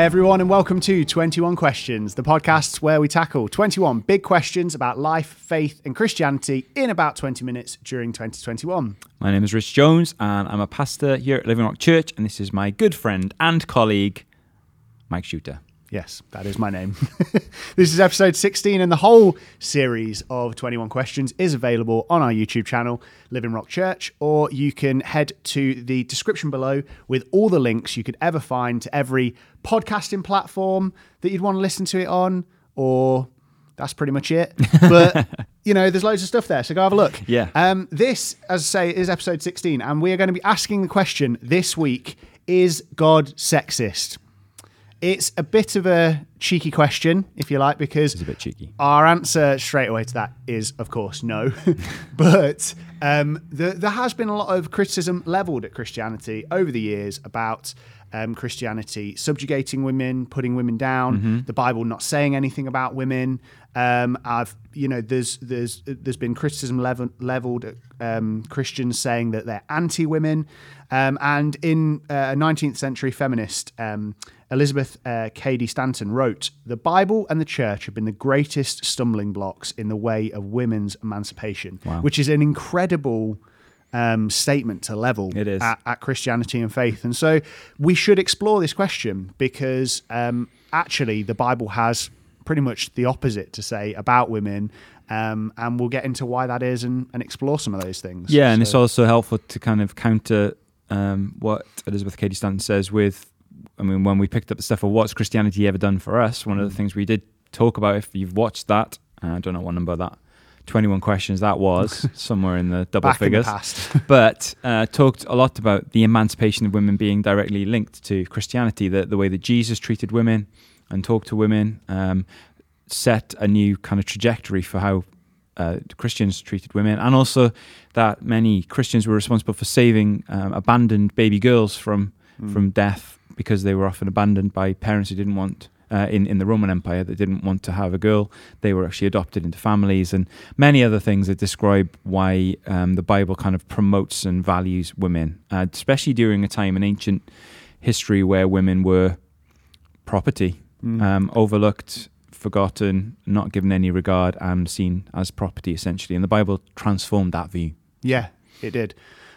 Hi, everyone, and welcome to 21 Questions, the podcast where we tackle 21 big questions about life, faith, and Christianity in about 20 minutes during 2021. My name is Rich Jones, and I'm a pastor here at Living Rock Church, and this is my good friend and colleague, Mike Shooter. Yes, that is my name. this is episode 16, and the whole series of 21 questions is available on our YouTube channel, Living Rock Church, or you can head to the description below with all the links you could ever find to every podcasting platform that you'd want to listen to it on, or that's pretty much it. But you know, there's loads of stuff there, so go have a look. Yeah. Um, this, as I say, is episode 16, and we are going to be asking the question this week: Is God sexist? It's a bit of a cheeky question, if you like, because It's a bit cheeky. our answer straight away to that is, of course, no. but um, the, there has been a lot of criticism leveled at Christianity over the years about um, Christianity subjugating women, putting women down, the Bible not saying anything about women. Um, I've, you know, there's there's there's been criticism level, leveled at um, Christians saying that they're anti-women, um, and in uh, a 19th century feminist. Elizabeth uh, Cady Stanton wrote, The Bible and the church have been the greatest stumbling blocks in the way of women's emancipation, Wow. which is an incredible um, statement to level It is. At, at Christianity and faith. And so we should explore this question because um, actually the Bible has pretty much the opposite to say about women. Um, and we'll get into why that is and, and explore some of those things. Yeah, and it's also helpful to kind of counter um, what Elizabeth Cady Stanton says with, I mean, when we picked up the stuff of what's Christianity ever done for us, one of Mm. the things we did talk about, if you've watched that, uh, I don't know what number that 21 questions that was, somewhere in the double back figures. the but uh, talked a lot about the emancipation of women being directly linked to Christianity, the, the way that Jesus treated women and talked to women, um, set a new kind of trajectory for how uh, Christians treated women, and also that many Christians were responsible for saving um, abandoned baby girls from Mm. from death because they were often abandoned by parents who didn't want. Uh, in in the Roman Empire, that didn't want to have a girl, they were actually adopted into families, and many other things that describe why um, the Bible kind of promotes and values women, uh, especially during a time in ancient history where women were property, Mm. um, overlooked, forgotten, not given any regard, and seen as property essentially. And the Bible transformed that view. Yeah, it did.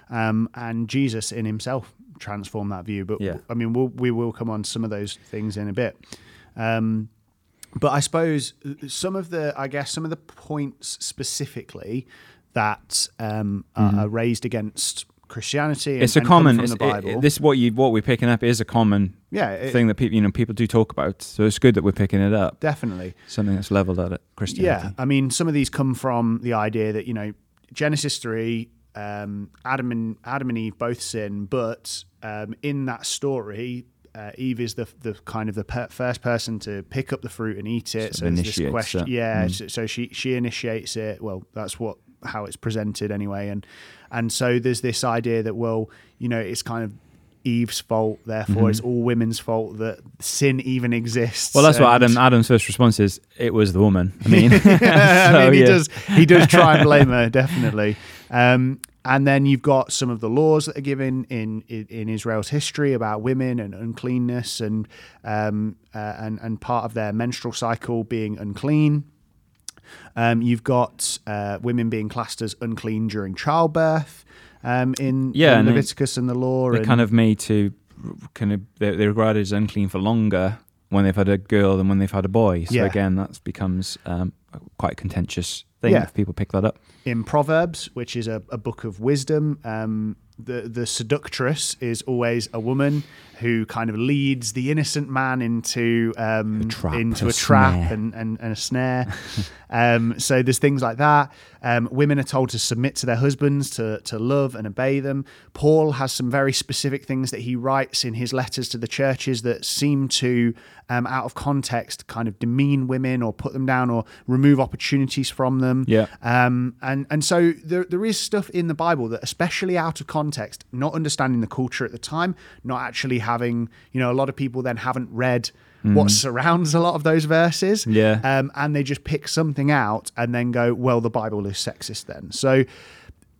Um, and Jesus in himself transformed that view. But Yeah. I mean, we'll, we will come on some of those things in a bit. Um, but I suppose some of the, I guess, some of the points specifically that um, are, are raised against Christianity. And, Mm-hmm. it's a common. from It's, the Bible. it, this what you what we're picking up is a common yeah, it- thing that people you know people do talk about. So it's good that we're picking it up. definitely. Something that's leveled at it, Christianity. Yeah, I mean, some of these come from the idea that you know Genesis three, um, Adam and Adam and Eve both sin, but um, in that story, uh, Eve is the the kind of the per- first person to pick up the fruit and eat it. Sort so there's this initiates question, it. yeah. Mm. So, so she she initiates it. Well, that's what how it's presented anyway, and and so there's this idea that well, you know, it's kind of Eve's fault, therefore Mhm. it's all women's fault that sin even exists. Well, that's what Adam Adam's first response is. It was the woman. I mean, I So, mean, he yeah. does he does try and blame her definitely. Um, and then you've got some of the laws that are given in in, in Israel's history about women and uncleanness, and um, uh, and and part of their menstrual cycle being unclean. Um, you've got uh, women being classed as unclean during childbirth um, in, Yeah, in they- Leviticus and the law. They're and, kind of made to kind of they're, they're regarded as unclean for longer when they've had a girl than when they've had a boy. So Yeah. again, that becomes um, quite a contentious thing Yeah. if people pick that up. in Proverbs, which is a, a book of wisdom, um, the the seductress is always a woman who kind of leads the innocent man into um, A trap, into a a, trap and, and, and a snare. um, so there's things like that. Um, women are told to submit to their husbands, to to love and obey them. Paul has some very specific things that he writes in his letters to the churches that seem to, um, out of context, kind of demean women or put them down or remove opportunities from them. Yeah. Um, and and so there, there is stuff in the Bible that, especially out of context, not understanding the culture at the time, not actually having, you know, a lot of people then haven't read what surrounds a lot of those verses. Yeah. Um, and they just pick something out and then go, well, the Bible is sexist then. So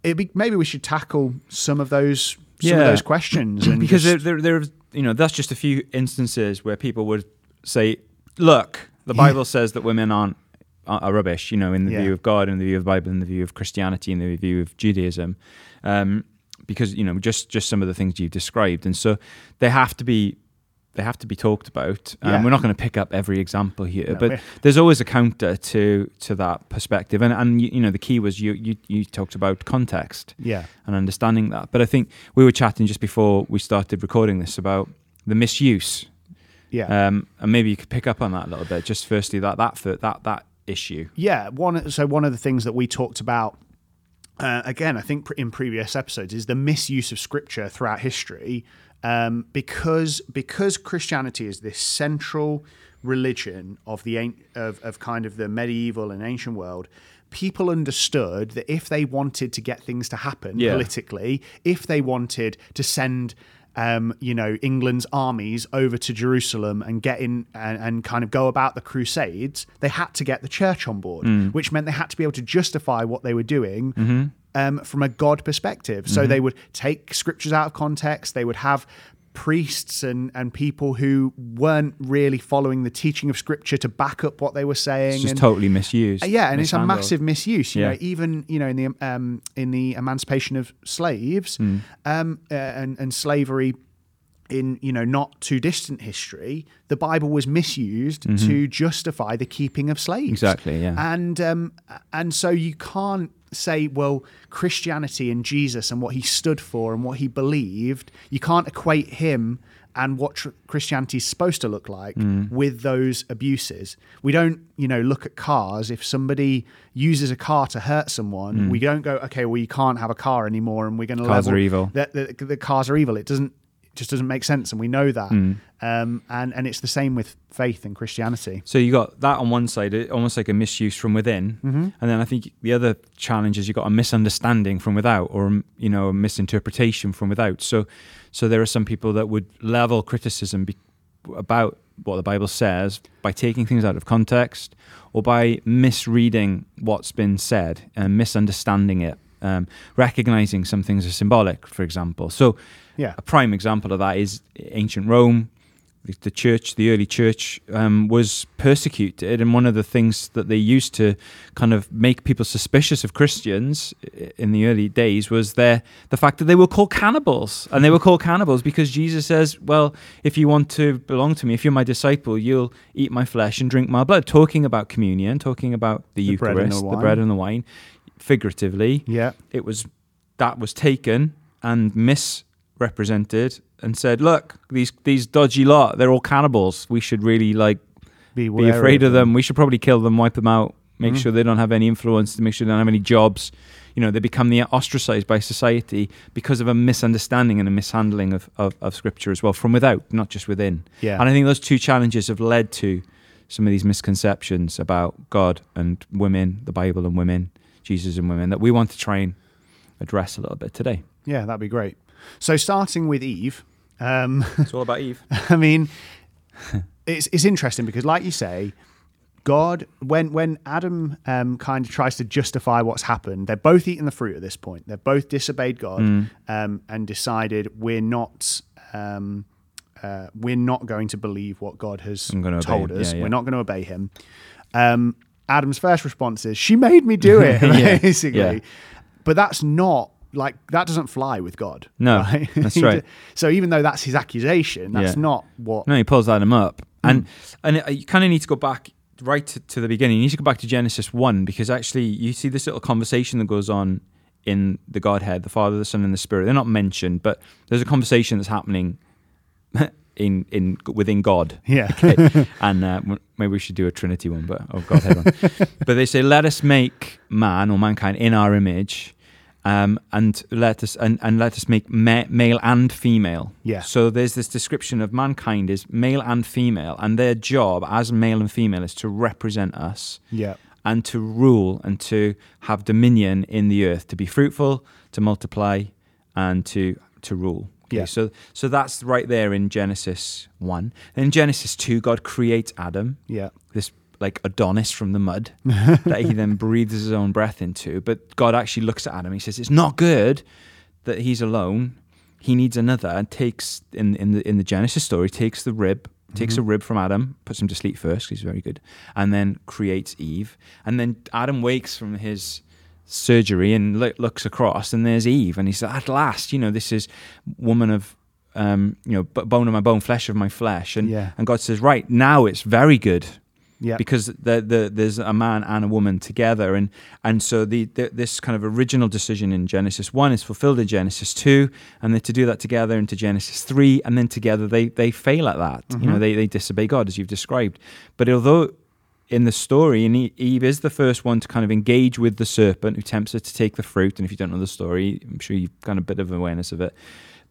it be, maybe we should tackle some of those some of those questions and because just- there, there, there you know, that's just a few instances where people would say, "Look, the Bible says that women aren't are are rubbish." You know, in the Yeah. view of God, in the view of the Bible, in the view of Christianity, in the view of Judaism, um, because you know, just just some of the things you've described, and so they have to be. They have to be talked about. Um, Yeah. We're not going to pick up every example here, No, but there's always a counter to to that perspective. And and you, you know, the key was you you you talked about context Yeah. and understanding that. But I think we were chatting just before we started recording this about the misuse, Yeah. um, and maybe you could pick up on that a little bit. Just firstly, that that that that issue. Yeah, one. So one of the things that we talked about uh, again, I think in previous episodes, is the misuse of scripture throughout history, um, because because Christianity is this central religion of the of of kind of the medieval and ancient world. People understood that if they wanted to get things to happen Yeah. politically, if they wanted to send um, you know, England's armies over to Jerusalem and get in and, and kind of go about the Crusades, they had to get the church on board, which meant they had to be able to justify what they were doing um, from a God perspective. So they would take scriptures out of context, they would have priests and, and people who weren't really following the teaching of scripture to back up what they were saying. It's just and, totally misused. Yeah, and it's a massive misuse. You Yeah. know, even you know in the um, in the emancipation of slaves Hmm. um, uh, and and slavery in you know not too distant history, the Bible was misused to justify the keeping of slaves. Mm-hmm. Exactly, yeah. And um, and so you can't say, well, Christianity and Jesus and what he stood for and what he believed, you can't equate him and what tr- Christianity is supposed to look like Mm. with those abuses. We don't, you know, look at cars. If somebody uses a car to hurt someone, we don't go, okay, well, you can't have a car anymore, and we're going to Mm. Cars level are evil. That the, the cars are evil. It doesn't. Just doesn't make sense, and we know that. Mm. Um, and and it's the same with faith and Christianity. So you got that on one side, almost like a misuse from within, Mm-hmm. and then I think the other challenge is you got a misunderstanding from without, or you know, a misinterpretation from without. So, so there are some people that would level criticism be, about what the Bible says by taking things out of context, or by misreading what's been said and misunderstanding it, um, recognizing some things are symbolic, for example. So, Yeah. a prime example of that is ancient Rome. The, the church, the early church, um, was persecuted, and one of the things that they used to kind of make people suspicious of Christians in the early days was their the fact that they were called cannibals, and they were called cannibals because Jesus says, "Well, if you want to belong to me, if you're my disciple, you'll eat my flesh and drink my blood." Talking about communion, talking about the, The bread Eucharist, the the bread and the wine, figuratively Yeah. it was that was taken and misrepresented and said, "Look, these these dodgy lot, they're all cannibals. We should really like Be, be afraid of them. We should probably kill them, wipe them out, make Mhm. sure they don't have any influence, make sure they don't have any jobs. You know, they become the ostracized by society because of a misunderstanding and a mishandling of, of, of scripture as well, from without, not just within. Yeah. And I think those two challenges have led to some of these misconceptions about God and women, the Bible and women, Jesus and women, that we want to try and address a little bit today. Yeah, that'd be great. So starting with Eve, um, It's all about Eve. I mean, it's it's interesting because, like you say, God, when when Adam um, kind of tries to justify what's happened, they're both eating the fruit at this point. They've both disobeyed God Mm. um, and decided we're not. Um, uh, we're not going to believe what God has I'm obey told us. Yeah, yeah. We're not going to obey Him. Adam's first response is, "She made me do it," Yeah, basically. yeah. But that's not like that doesn't fly with God. No, right? that's right. So even though that's his accusation, that's Yeah. not what. No, he pulls Adam up, Hmm. and and uh, you kind of need to go back right to, to the beginning. You need to go back to Genesis one because actually you see this little conversation that goes on in the Godhead, the Father, the Son, and the Spirit. They're not mentioned, but there's a conversation that's happening in in within God. Yeah. Okay. and uh, maybe we should do a Trinity one, but oh Godhead one. but they say, "Let us make man or mankind in our image." Um, and let us and, and let us make ma- male and female. Yeah. So there's this description of mankind is male and female, and their job as male and female is to represent us Yeah. and to rule and to have dominion in the earth, to be fruitful, to multiply, and to to rule. Okay, Yeah. So so that's right there in Genesis one. In Genesis two, God creates Adam, Yeah. this like Adonis from the mud that he then breathes his own breath into. But God actually looks at Adam. He says, "It's not good that he's alone. he needs another and takes in in the in the Genesis story takes the rib takes a Mm-hmm. rib from Adam, puts him to sleep first he's very good, and then creates Eve. And then Adam wakes from his surgery and lo- looks across, and there's Eve, and he says, "At last, you know, this is woman of." Um, you know, bone of my bone, flesh of my flesh, and Yeah. and God says, right now it's very good Yeah. because the, the, there's a man and a woman together, and and so the, the this kind of original decision in Genesis one is fulfilled in Genesis two, and then to do that together into Genesis three, and then together they they fail at that. You know, they they disobey God as you've described. But although in the story, and Eve is the first one to kind of engage with the serpent who tempts her to take the fruit. And if you don't know the story, I'm sure you've got a bit of awareness of it.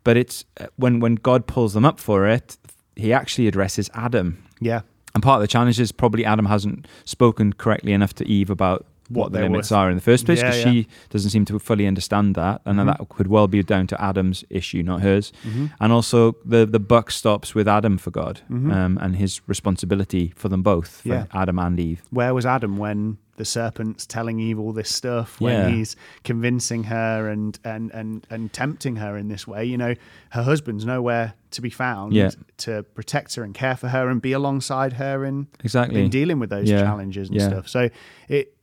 But it's uh, when when God pulls them up for it, He actually addresses Adam. yeah. And part of the challenge is probably Adam hasn't spoken correctly enough to Eve about what, What the limits were. are in the first place because yeah. she doesn't seem to fully understand that. And Mhm. that could well be down to Adam's issue, not hers. hmm And also, the, the buck stops with Adam for God Mhm. um, and his responsibility for them both, for Yeah. Adam and Eve. Where was Adam when the serpent's telling Eve all this stuff? When Yeah. he's convincing her and, and and and tempting her in this way? You know, her husband's nowhere to be found Yeah. to protect her and care for her and be alongside her in, Exactly. in dealing with those Yeah. challenges and Yeah. stuff. So it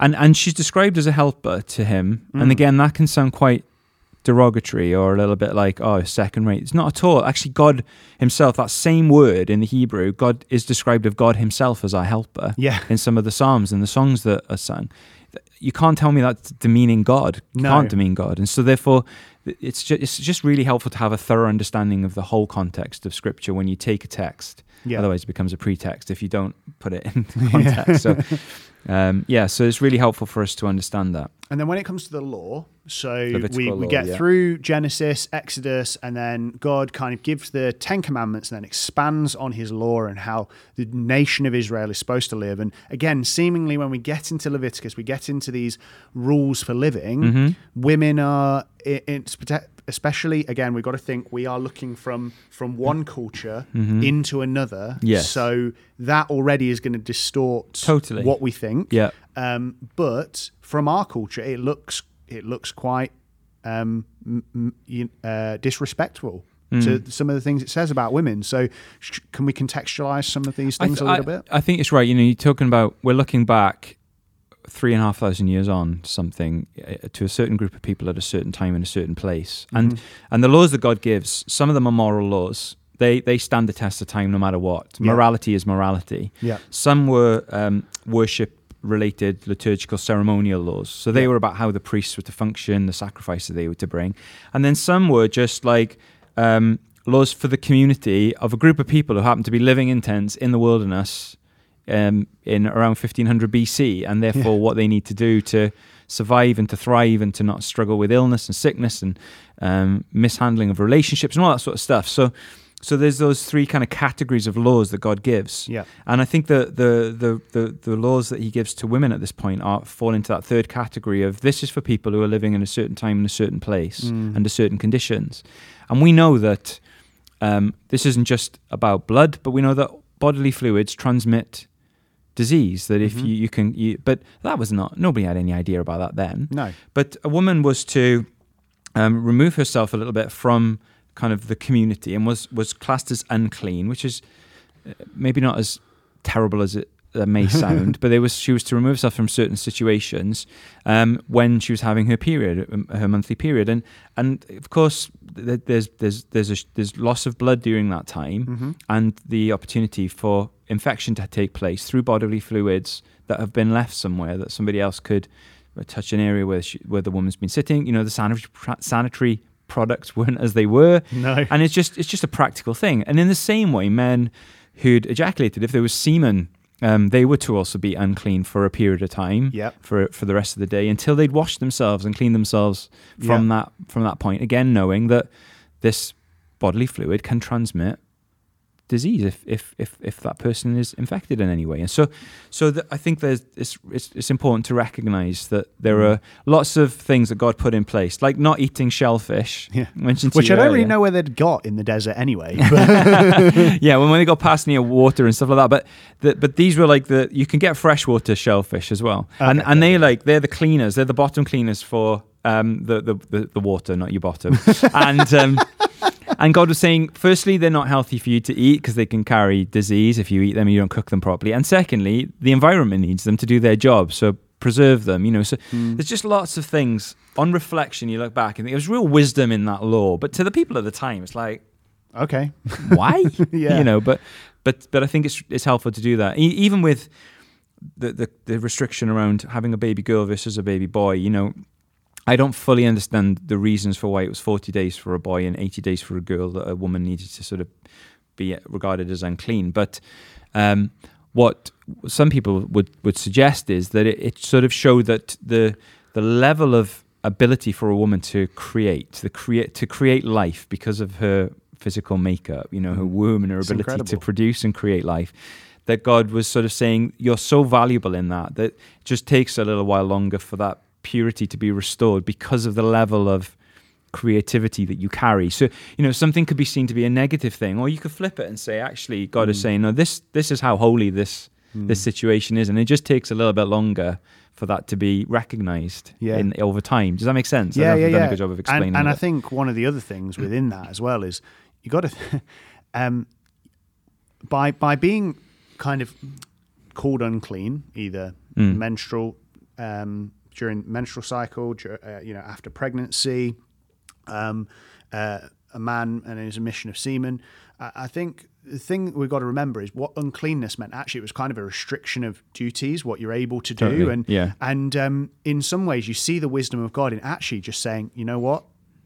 And and she's described as a helper to him. Mm. And again, that can sound quite derogatory or a little bit like, oh, second rate. It's not at all. Actually, God Himself, that same word in the Hebrew, God is described of God Himself as our helper yeah in some of the Psalms and the songs that are sung. You can't tell me that's demeaning God. You No. can't demean God. And so, therefore, it's just, it's just really helpful to have a thorough understanding of the whole context of Scripture when you take a text. Yeah Otherwise, it becomes a pretext if you don't put it in context. so, um, yeah, so it's really helpful for us to understand that. And then when it comes to the law, so we, Levitical we law, get yeah. through Genesis, Exodus, and then God kind of gives the Ten Commandments and then expands on his law and how the nation of Israel is supposed to live. And again, seemingly when we get into Leviticus, we get into these rules for living. Mhm. Women are, it's especially again, we've got to think we are looking from from one culture Mhm. into another. Yes. So that already is going to distort Totally. what we think. Yeah. Um, but from our culture, it looks it looks quite um, m- m- uh, disrespectful Mm. to some of the things it says about women. So, sh- can we contextualize some of these things th- a little I- bit? I think it's right. You know, you're talking about we're looking back three and a half thousand years on something uh, to a certain group of people at a certain time in a certain place, and Mhm. and the laws that God gives, some of them are moral laws. They they stand the test of time no matter what. Yeah. Morality is morality. yeah, Some were um, worship related liturgical ceremonial laws. So they Yeah. were about how the priests were to function, the sacrifices they were to bring. And then some were just like um, laws for the community of a group of people who happen to be living in tents in the wilderness um, in around 1500 BC, and therefore Yeah. what they need to do to survive and to thrive and to not struggle with illness and sickness and um, mishandling of relationships and all that sort of stuff. So, so there's those three kind of categories of laws that God gives. yeah, And I think the, the the the the laws that he gives to women at this point are fall into that third category of this is for people who are living in a certain time in a certain place Mm. under certain conditions, and we know that um, this isn't just about blood, but we know that bodily fluids transmit disease. That if Mhm. you, you can, you, but that was not nobody had any idea about that then. no, But a woman was to um, remove herself a little bit from kind of the community and was was classed as unclean, which is uh, maybe not as terrible as it uh, may sound, but there was she was to remove herself from certain situations um, when she was having her period, um, her monthly period, and and of course th- there's there's there's a, sh- there's loss of blood during that time, hmm and the opportunity for infection to take place through bodily fluids that have been left somewhere that somebody else could uh, touch an area where she, where the woman's been sitting. You know, the sanitary sanitary products weren't as they were, no, and it's just it's just a practical thing. And in the same way, men who'd ejaculated, if there was semen, um, they were to also be unclean for a period of time yeah, for for the rest of the day until they'd washed themselves and cleaned themselves from that from that point. Again, knowing that this bodily fluid can transmit disease if if if, if that person is infected in any way. And so so I think there's it's, it's it's important to recognize that there are lots of things that God put in place, like not eating shellfish. Yeah. Mentioned which I don't really know where they'd got in the desert anyway. But yeah, when, when they got past near water and stuff like that. But the, but these were like the you can get freshwater shellfish as well, and Okay, and yeah. they like they're the cleaners, they're the bottom cleaners for um, the, the the the water, not your bottom, and. Um, and God was saying, firstly, they're not healthy for you to eat because they can carry disease if you eat them and you don't cook them properly. And secondly, the environment needs them to do their job. So preserve them, you know. So Mm. there's just lots of things. On reflection, you look back and think there's real wisdom in that law. But to the people at the time, it's like, Okay. why? Yeah. You know, but but but I think it's it's helpful to do that. E- even with the, the the restriction around having a baby girl versus a baby boy, you know, I don't fully understand the reasons for why it was 40 days for a boy and 80 days for a girl that a woman needed to sort of be regarded as unclean. But um, what some people would, would suggest is that it, it sort of showed that the the level of ability for a woman to create, the create to create life because of her physical makeup, you know, her Mm. womb and her It's ability to produce and create life. That God was sort of saying, You're so valuable in that that it just takes a little while longer for that purity to be restored because of the level of creativity that you carry. So, you know, something could be seen to be a negative thing, or you could flip it and say, actually, God is Mm. saying, No, this this is how holy this this Mm. situation is, and it just takes a little bit longer for that to be recognized Yeah. in, over time. Does that make sense? I yeah, know yeah, if I've done yeah. a good job of and, explaining and I it. think one of the other things within that as well is you got to um, by by being kind of called unclean, either Mm. menstrual um, during menstrual cycle, uh, you know, after pregnancy, um, uh, a man and his emission of semen. I, I think the thing we've got to remember is what uncleanness meant. Actually, it was kind of a restriction of duties, what you're able to do, Totally, and yeah. and um, in some ways, you see the wisdom of God in actually just saying, you know what,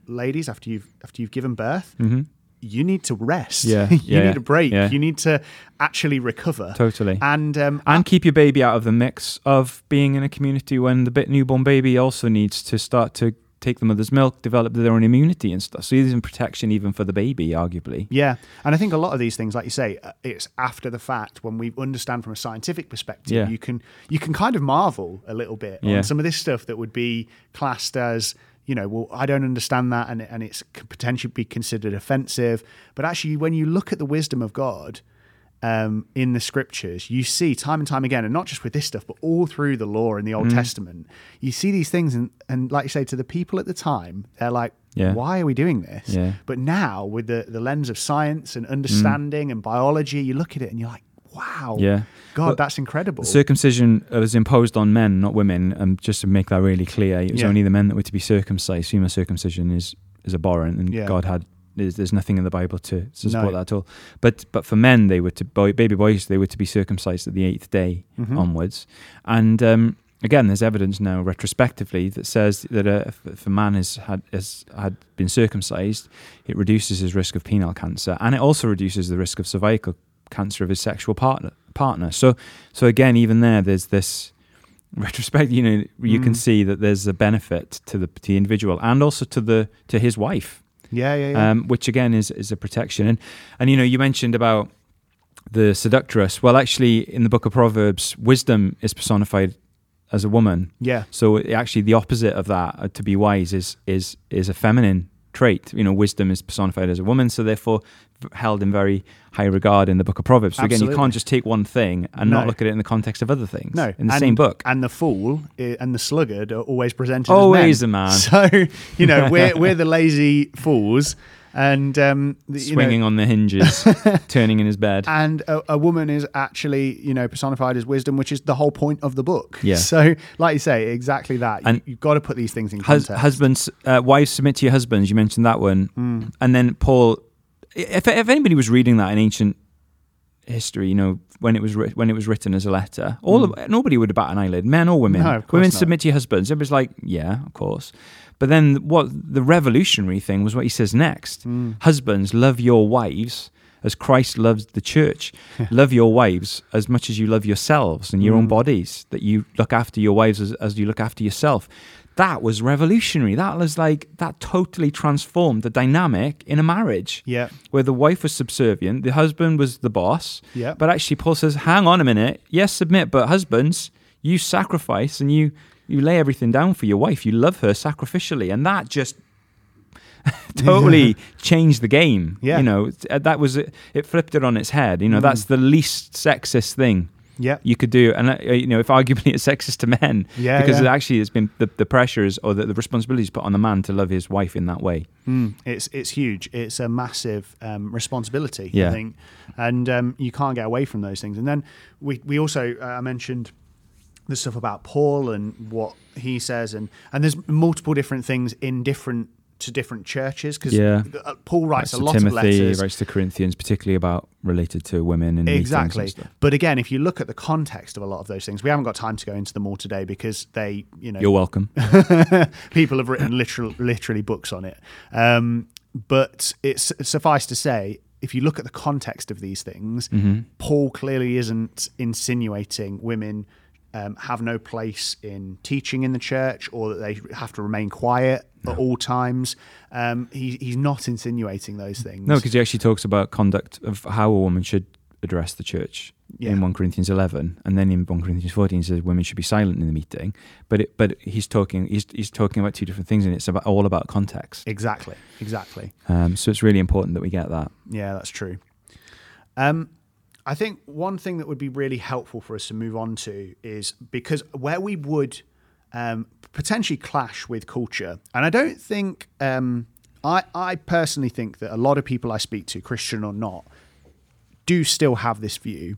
ladies, after you've after you've given birth, Mhm. You need to rest. Yeah, you yeah, need a break. yeah. You need to actually recover. Totally. And um, and keep your baby out of the mix of being in a community when the bit newborn baby also needs to start to take the mother's milk, develop their own immunity and stuff. So there's protection even for the baby, arguably. Yeah, and I think a lot of these things, like you say, uh, it's after the fact when we understand from a scientific perspective. Yeah. You can you can kind of marvel a little bit Yeah. on some of this stuff that would be classed as you know, well, I don't understand that, and and it's could potentially be considered offensive. But actually, when you look at the wisdom of God um, in the scriptures, you see time and time again, and not just with this stuff, but all through the law in the Old Mm. Testament, you see these things, and and like you say, to the people at the time, they're like, Yeah. why are we doing this? Yeah. But now, with the, the lens of science and understanding and biology, you look at it and you're like, wow, Yeah. God, Well, that's incredible. Circumcision was imposed on men, not women. And just to make that really clear, it was Yeah. only the men that were to be circumcised. Female circumcision is is abhorrent, and Yeah. God had there's, there's nothing in the Bible to, support No. that at all. But but for men, they were to boy, baby boys, they were to be circumcised at the eighth day Mhm. onwards. And um, again, there's evidence now retrospectively that says that uh, if, if a man has had has had been circumcised, it reduces his risk of penile cancer, and it also reduces the risk of cervical cancer of his sexual partner. Partner. So so again, even there, there's this retrospect. You know, you can Mm. see that there's a benefit to the to the individual and also to the to his wife yeah, yeah, yeah. um, which again is is a protection. And and you know, you mentioned about the seductress. Well, actually, in the book of Proverbs, wisdom is personified as a woman. yeah. So actually, the opposite of that, uh, to be wise, is is is a feminine trait. You know, wisdom is personified as a woman, so therefore held in very high regard in the book of Proverbs. So again, you can't just take one thing and No. not look at it in the context of other things. No, in the and, same book. And the fool eh, and the sluggard are always presented Always as men. a man. So, you know, we're, we're the lazy fools. And, um, you know, Swinging on the hinges, turning in his bed. and a, a woman is actually you know personified as wisdom which is the whole point of the book Yeah. so like you say exactly that And- you, you've got to put these things in Hus- context husbands, uh, wives submit to your husbands. You mentioned that one, Mm. and then Paul. If if anybody was reading that in ancient history, you know when it was writ- when it was written as a letter, all of, nobody would bat an eyelid, men or women. Mm. No, women not. submit to your husbands. It was like, yeah, of course. But then what the revolutionary thing was what he says next: Mm. husbands, love your wives. As Christ loves the church, love your wives as much as you love yourselves and your own Mm. bodies. That you look after your wives as, as you look after yourself that was revolutionary. That was like that totally transformed the dynamic in a marriage yeah where the wife was subservient, the husband was the boss. yeah But actually, Paul says, "Hang on a minute. Yes, submit, but husbands, you sacrifice and you you lay everything down for your wife. You love her sacrificially, and that just." totally changed the game Yeah. you know uh, that was it, it flipped it on its head you know Mm. that's the least sexist thing Yeah. you could do, and uh, you know, if arguably it's sexist to men, Yeah, because yeah. it actually has been the, the pressures or the, the responsibilities put on the man to love his wife in that way. Mm, it's it's huge. It's a massive um, responsibility. I think, and um, you can't get away from those things. And then we we also uh, I mentioned the stuff about Paul and what he says, and and there's multiple different things in different to different churches because Yeah. Paul writes Writes a lot Timothy, of letters. writes to Corinthians, particularly about related to women and and Exactly. stuff. But again, if you look at the context of a lot of those things, we haven't got time to go into them all today because they, you know, You're welcome. people have written literal, literally books on it. Um, but it's suffice to say, if you look at the context of these things, Mm-hmm. Paul clearly isn't insinuating women um, have no place in teaching in the church or that they have to remain quiet at all times. Um, he, he's not insinuating those things. No, because he actually talks about conduct of how a woman should address the church Yeah. in 1 Corinthians 11, and then in 1 Corinthians 14 he says women should be silent in the meeting. But it, but he's talking he's, he's talking about two different things, and it's about all about context. exactly, exactly. Um, so it's really important that we get that. Yeah, that's true. Um, I think one thing that would be really helpful for us to move on to is because where we would um, potentially clash with culture, and I don't think um, I, I personally think that a lot of people I speak to, Christian or not, do still have this view,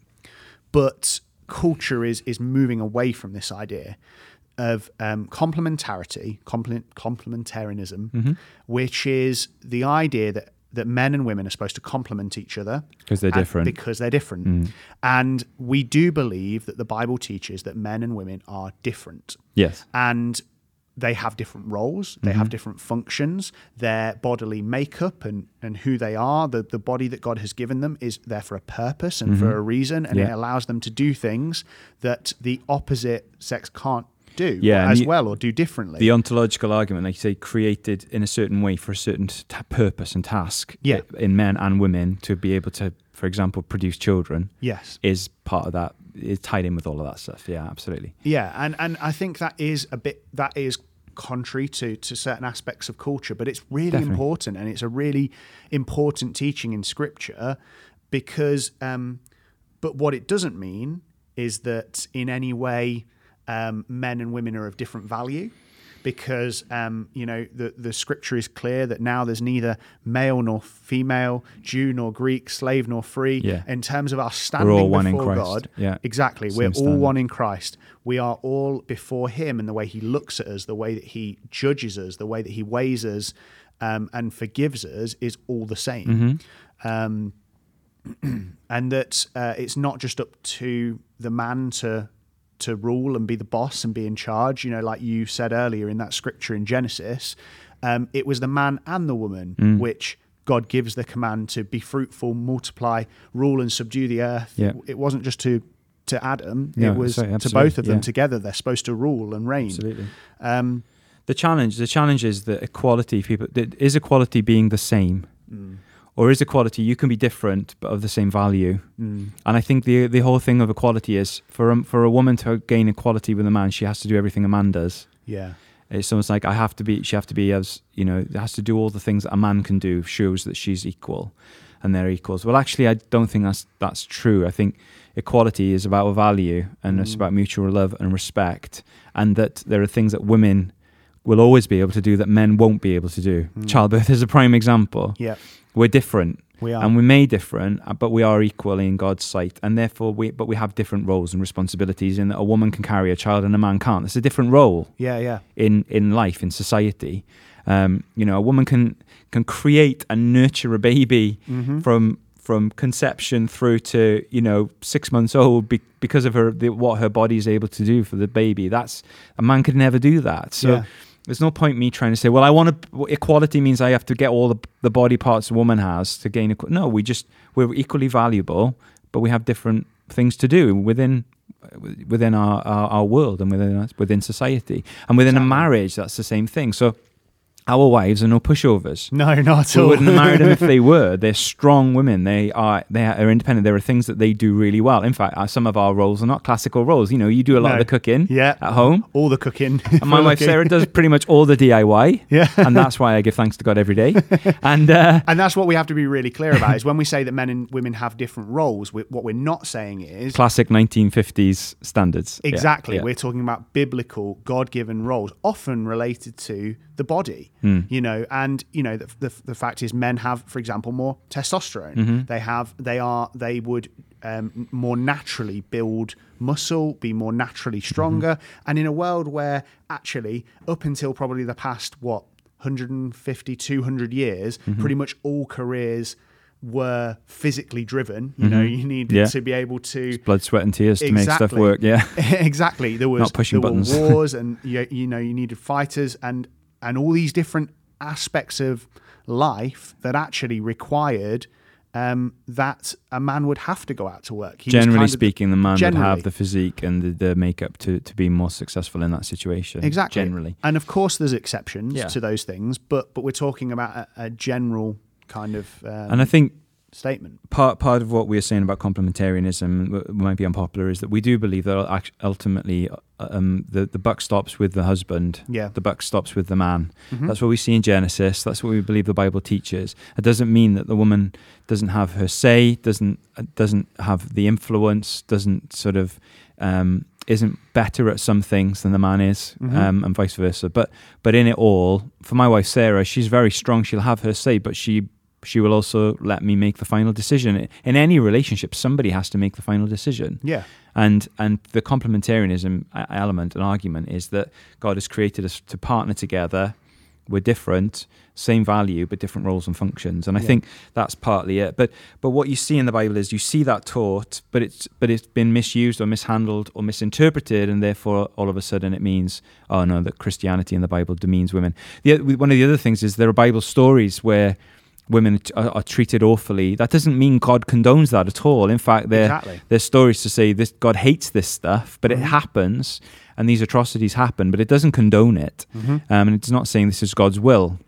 but culture is is moving away from this idea of um, complementarity, complement, complementarianism, which is the idea that that men and women are supposed to complement each other because they're different. Because they're different, mm. and we do believe that the Bible teaches that men and women are different. Yes. and they have different roles, they have mm-hmm. different functions, their bodily makeup and, and who they are, the, the body that God has given them is there for a purpose and for mm-hmm. a reason, and it allows them to do things that the opposite sex can't do Yeah, as you- well or do differently. The ontological argument, like you say, created in a certain way for a certain t- purpose and task Yeah. in men and women to be able to, for example, produce children yes. is part of that, is tied in with all of that stuff. Yeah, absolutely. Yeah, and, and I think that is a bit that is contrary to to certain aspects of culture, but it's really Definitely. important and it's a really important teaching in scripture because um but what it doesn't mean is that in any way um, men and women are of different value because um, you know the the scripture is clear that now there's neither male nor female, Jew nor Greek, slave nor free. Yeah. In terms of our standing all one in before Christ. God, Yeah. exactly. Same We're all standard. one in Christ. We are all before Him, and the way He looks at us, the way that He judges us, the way that He weighs us, um, and forgives us is all the same. Um, and that uh, it's not just up to the man to to rule and be the boss and be in charge. You know, like you said earlier in that scripture in Genesis, um, it was the man and the woman Mm. which God gives the command to be fruitful, multiply, rule, and subdue the earth. Yeah. It wasn't just to to Adam; No, it was sorry, to both of them yeah. together. They're supposed to rule and reign. Absolutely. Um, The challenge, the challenge is that equality, people, is equality being the same, or is equality you can be different but of the same value? mm, And I think the the whole thing of equality is for a, for a woman to gain equality with a man, she has to do everything a man does. yeah, It's almost like I have to be, she have to be as you know, has to do all the things that a man can do, shows that she's equal, and they're equals. Well, actually, I don't think that's that's true. I think equality is about value, and it's Mm. about mutual love and respect, and that there are things that women will always be able to do that men won't be able to do. Mm. Childbirth is a prime example. yeah, We're different, we are. and we may different, uh, but we are equal in God's sight, and therefore we. But we have different roles and responsibilities. In that a woman can carry a child and a man can't. It's a different role yeah, yeah, in in life in society. Um, you know, a woman can can create and nurture a baby Mhm. from from conception through to you know six months old be, because of her the, what her body is able to do for the baby. That's a man could never do that. So. Yeah. There's no point me trying to say, well, I want to. Equality means I have to get all the, the body parts a woman has to gain. Equ-. No, we just we're equally valuable, but we have different things to do within within our, our, our world and within us- within society and within a marriage. That's the same thing. So our wives are no pushovers. No, not at all. We wouldn't marry them if they were. They're strong women. They are they are independent. There are things that they do really well. In fact, uh, some of our roles are not classical roles. You know, you do a lot No. of the cooking yeah. at home. All the cooking. And my wife Sarah does pretty much all the DIY, Yeah. and that's why I give thanks to God every day. And uh, And that's what we have to be really clear about is when we say that men and women have different roles, we, what we're not saying is classic 1950s standards. Exactly. yeah. We're talking about biblical, God given roles, often related to the body, Hmm. you know, and, you know, the, the, the fact is men have, for example, more testosterone. Mm-hmm. They have, they are, they would um, more naturally build muscle, be more naturally Mm-hmm. stronger. And in a world where actually, up until probably the past, what, 150, 200 years, Mm-hmm. pretty much all careers were physically driven. You know, you needed Mm-hmm. Yeah. to be able to blood, sweat, and tears to make stuff work. Yeah. exactly. There was Not pushing there buttons. were wars, and you, you know you needed fighters, and and all these different aspects of life that actually required um, that a man would have to go out to work. He Generally kind of- speaking, the man would have the physique and the, the makeup to, to be more successful in that situation. exactly. Generally. and of course there's exceptions Yeah. to those things, but but we're talking about a, a general kind of um, And I think statement. part part of what we're saying about complementarianism w- might be unpopular is that we do believe that ultimately uh, um, the the buck stops with the husband. Yeah. The buck stops with the man. Mhm. That's what we see in Genesis. That's what we believe the Bible teaches. It doesn't mean that the woman doesn't have her say, doesn't uh, doesn't have the influence, doesn't sort of um, isn't better at some things than the man is, Mhm. um, and vice versa. But but in it all, for my wife Sarah, she's very strong. She'll have her say, but she she will also let me make the final decision. In any relationship, somebody has to make the final decision. Yeah, And and the complementarianism e- element and argument is that God has created us to partner together. We're different, same value, but different roles and functions. And I Yeah. think that's partly it. But but what you see in the Bible is you see that taught, but it's but it's been misused or mishandled or misinterpreted, and therefore all of a sudden it means oh no, that Christianity in the Bible demeans women. The one of the other things is there are Bible stories where women are, are treated awfully. That doesn't mean God condones that at all. In fact, they're exactly. there's stories to say this God hates this stuff, but it Mhm. happens, and these atrocities happen, but it doesn't condone it, Mhm. um, and it's not saying this is God's will.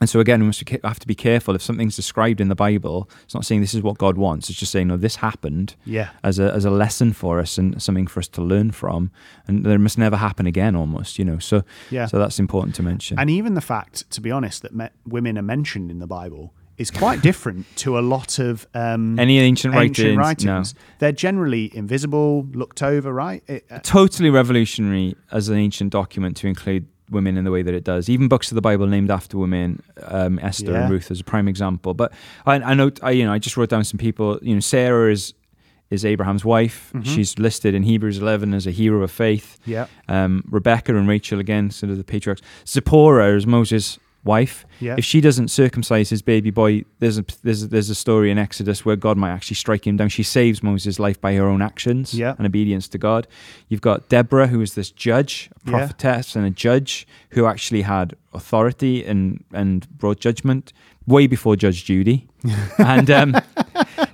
And so again, we must have to be careful if something's described in the Bible. It's not saying this is what God wants. It's just saying, no, this happened Yeah, as a as a lesson for us and something for us to learn from, and there must never happen again. Almost, you know. So yeah. so that's important to mention. And even the fact, to be honest, that me- women are mentioned in the Bible is quite different to a lot of um, Any ancient, ancient writings, writings. no. They're generally invisible, looked over, right? It, uh, totally revolutionary as an ancient document to include women in the way that it does. Even books of the Bible named after women, um, Esther Yeah. and Ruth as a prime example. But I, I know, I, you know, I just wrote down some people. You know, Sarah is is Abraham's wife. Mhm. She's listed in Hebrews 11 as a hero of faith. yeah, Um, Rebecca and Rachel again, sort of the patriarchs. Zipporah is Moses' wife. yeah, If she doesn't circumcise his baby boy, there's a there's a, there's a story in Exodus where God might actually strike him down. She saves Moses' life by her own actions Yeah. and obedience to God. You've got Deborah, who is this judge, a Yeah. prophetess, and a judge who actually had authority and and brought judgment way before Judge Judy. and um,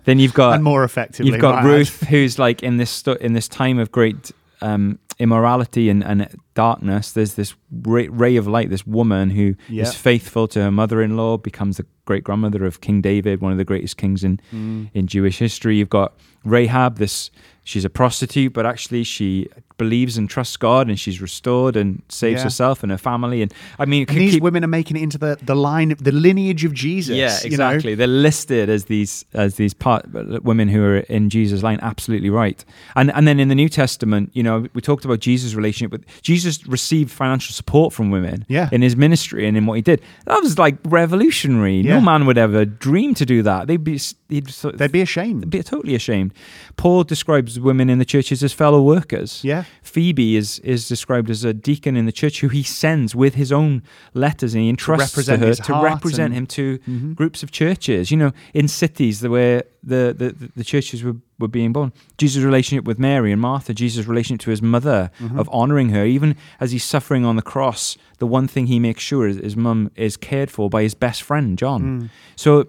then you've got and more effectively. You've got I add. Ruth, who's like in this sto- in this time of great um, immorality and, and darkness. There's this ray, ray of light. This woman who is Yeah. faithful to her mother-in-law, becomes the great grandmother of King David, one of the greatest kings in Mm. in Jewish history. You've got Rahab. This she's a prostitute, but actually she believes and trusts God, and she's restored and saves Yeah. herself and her family. And I mean, And these keep- women are making it into the, the line, the lineage of Jesus. yeah, you know? exactly. They're listed as these as these part women who are in Jesus' line. Absolutely right. And and then in the New Testament, you know, we talked about Jesus' relationship with Jesus received financial support from women. Yeah. In his ministry and in what he did, that was like revolutionary. Yeah. No man would ever dream to do that. They'd be sort of- They'd be ashamed. be totally ashamed. Paul describes women in the churches as fellow workers. Yeah. Phoebe is is described as a deacon in the church who he sends with his own letters and he entrusts to, represent her to represent him to Mhm. groups of churches. You know, in cities the- where the, the, the churches were, were being born. Jesus' relationship with Mary and Martha, Jesus' relationship to his mother, Mhm. of honouring her, even as he's suffering on the cross, the one thing he makes sure is his mum is cared for by his best friend, John. Mm. So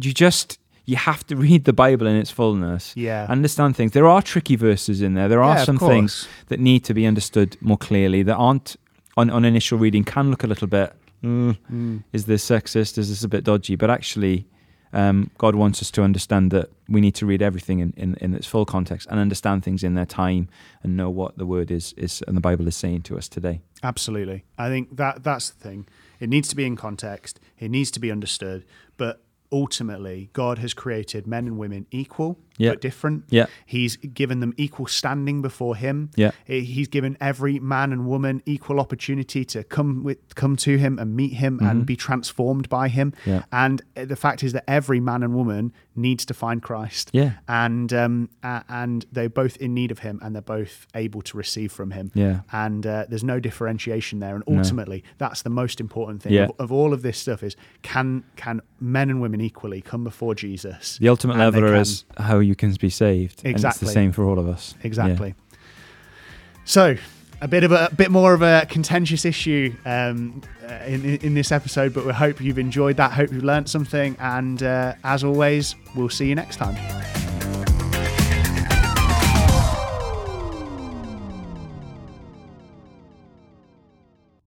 you just you have to read the Bible in its fullness. Yeah. Understand things. There are tricky verses in there. There are Yeah, some things that need to be understood more clearly that aren't on, on initial reading can look a little bit mm, is this sexist? Is this a bit dodgy? But actually, um, God wants us to understand that we need to read everything in, in, in, its full context and understand things in their time and know what the word is, is and the Bible is saying to us today. Absolutely. I think that that's the thing. It needs to be in context, it needs to be understood, but ultimately God has created men and women equal but different. Yeah. He's given them equal standing before him. Yeah. He's given every man and woman equal opportunity to come with come to him and meet him and be transformed by him. Mm-hmm. Yeah. And the fact is that every man and woman needs to find Christ. Yeah. And um a- and they're both in need of him and they're both able to receive from him. Yeah. And uh, there's no differentiation there. And No. ultimately, that's the most important thing Yeah. of, of all of this stuff is can can men and women equally come before Jesus? The ultimate leveler is how you can be saved. And it's Exactly. the same for all of us. Yeah. Exactly. So, a bit of a, a bit more of a contentious issue um, uh, in, in this episode, but we hope you've enjoyed that. Hope you've learned something, and uh, as always, we'll see you next time.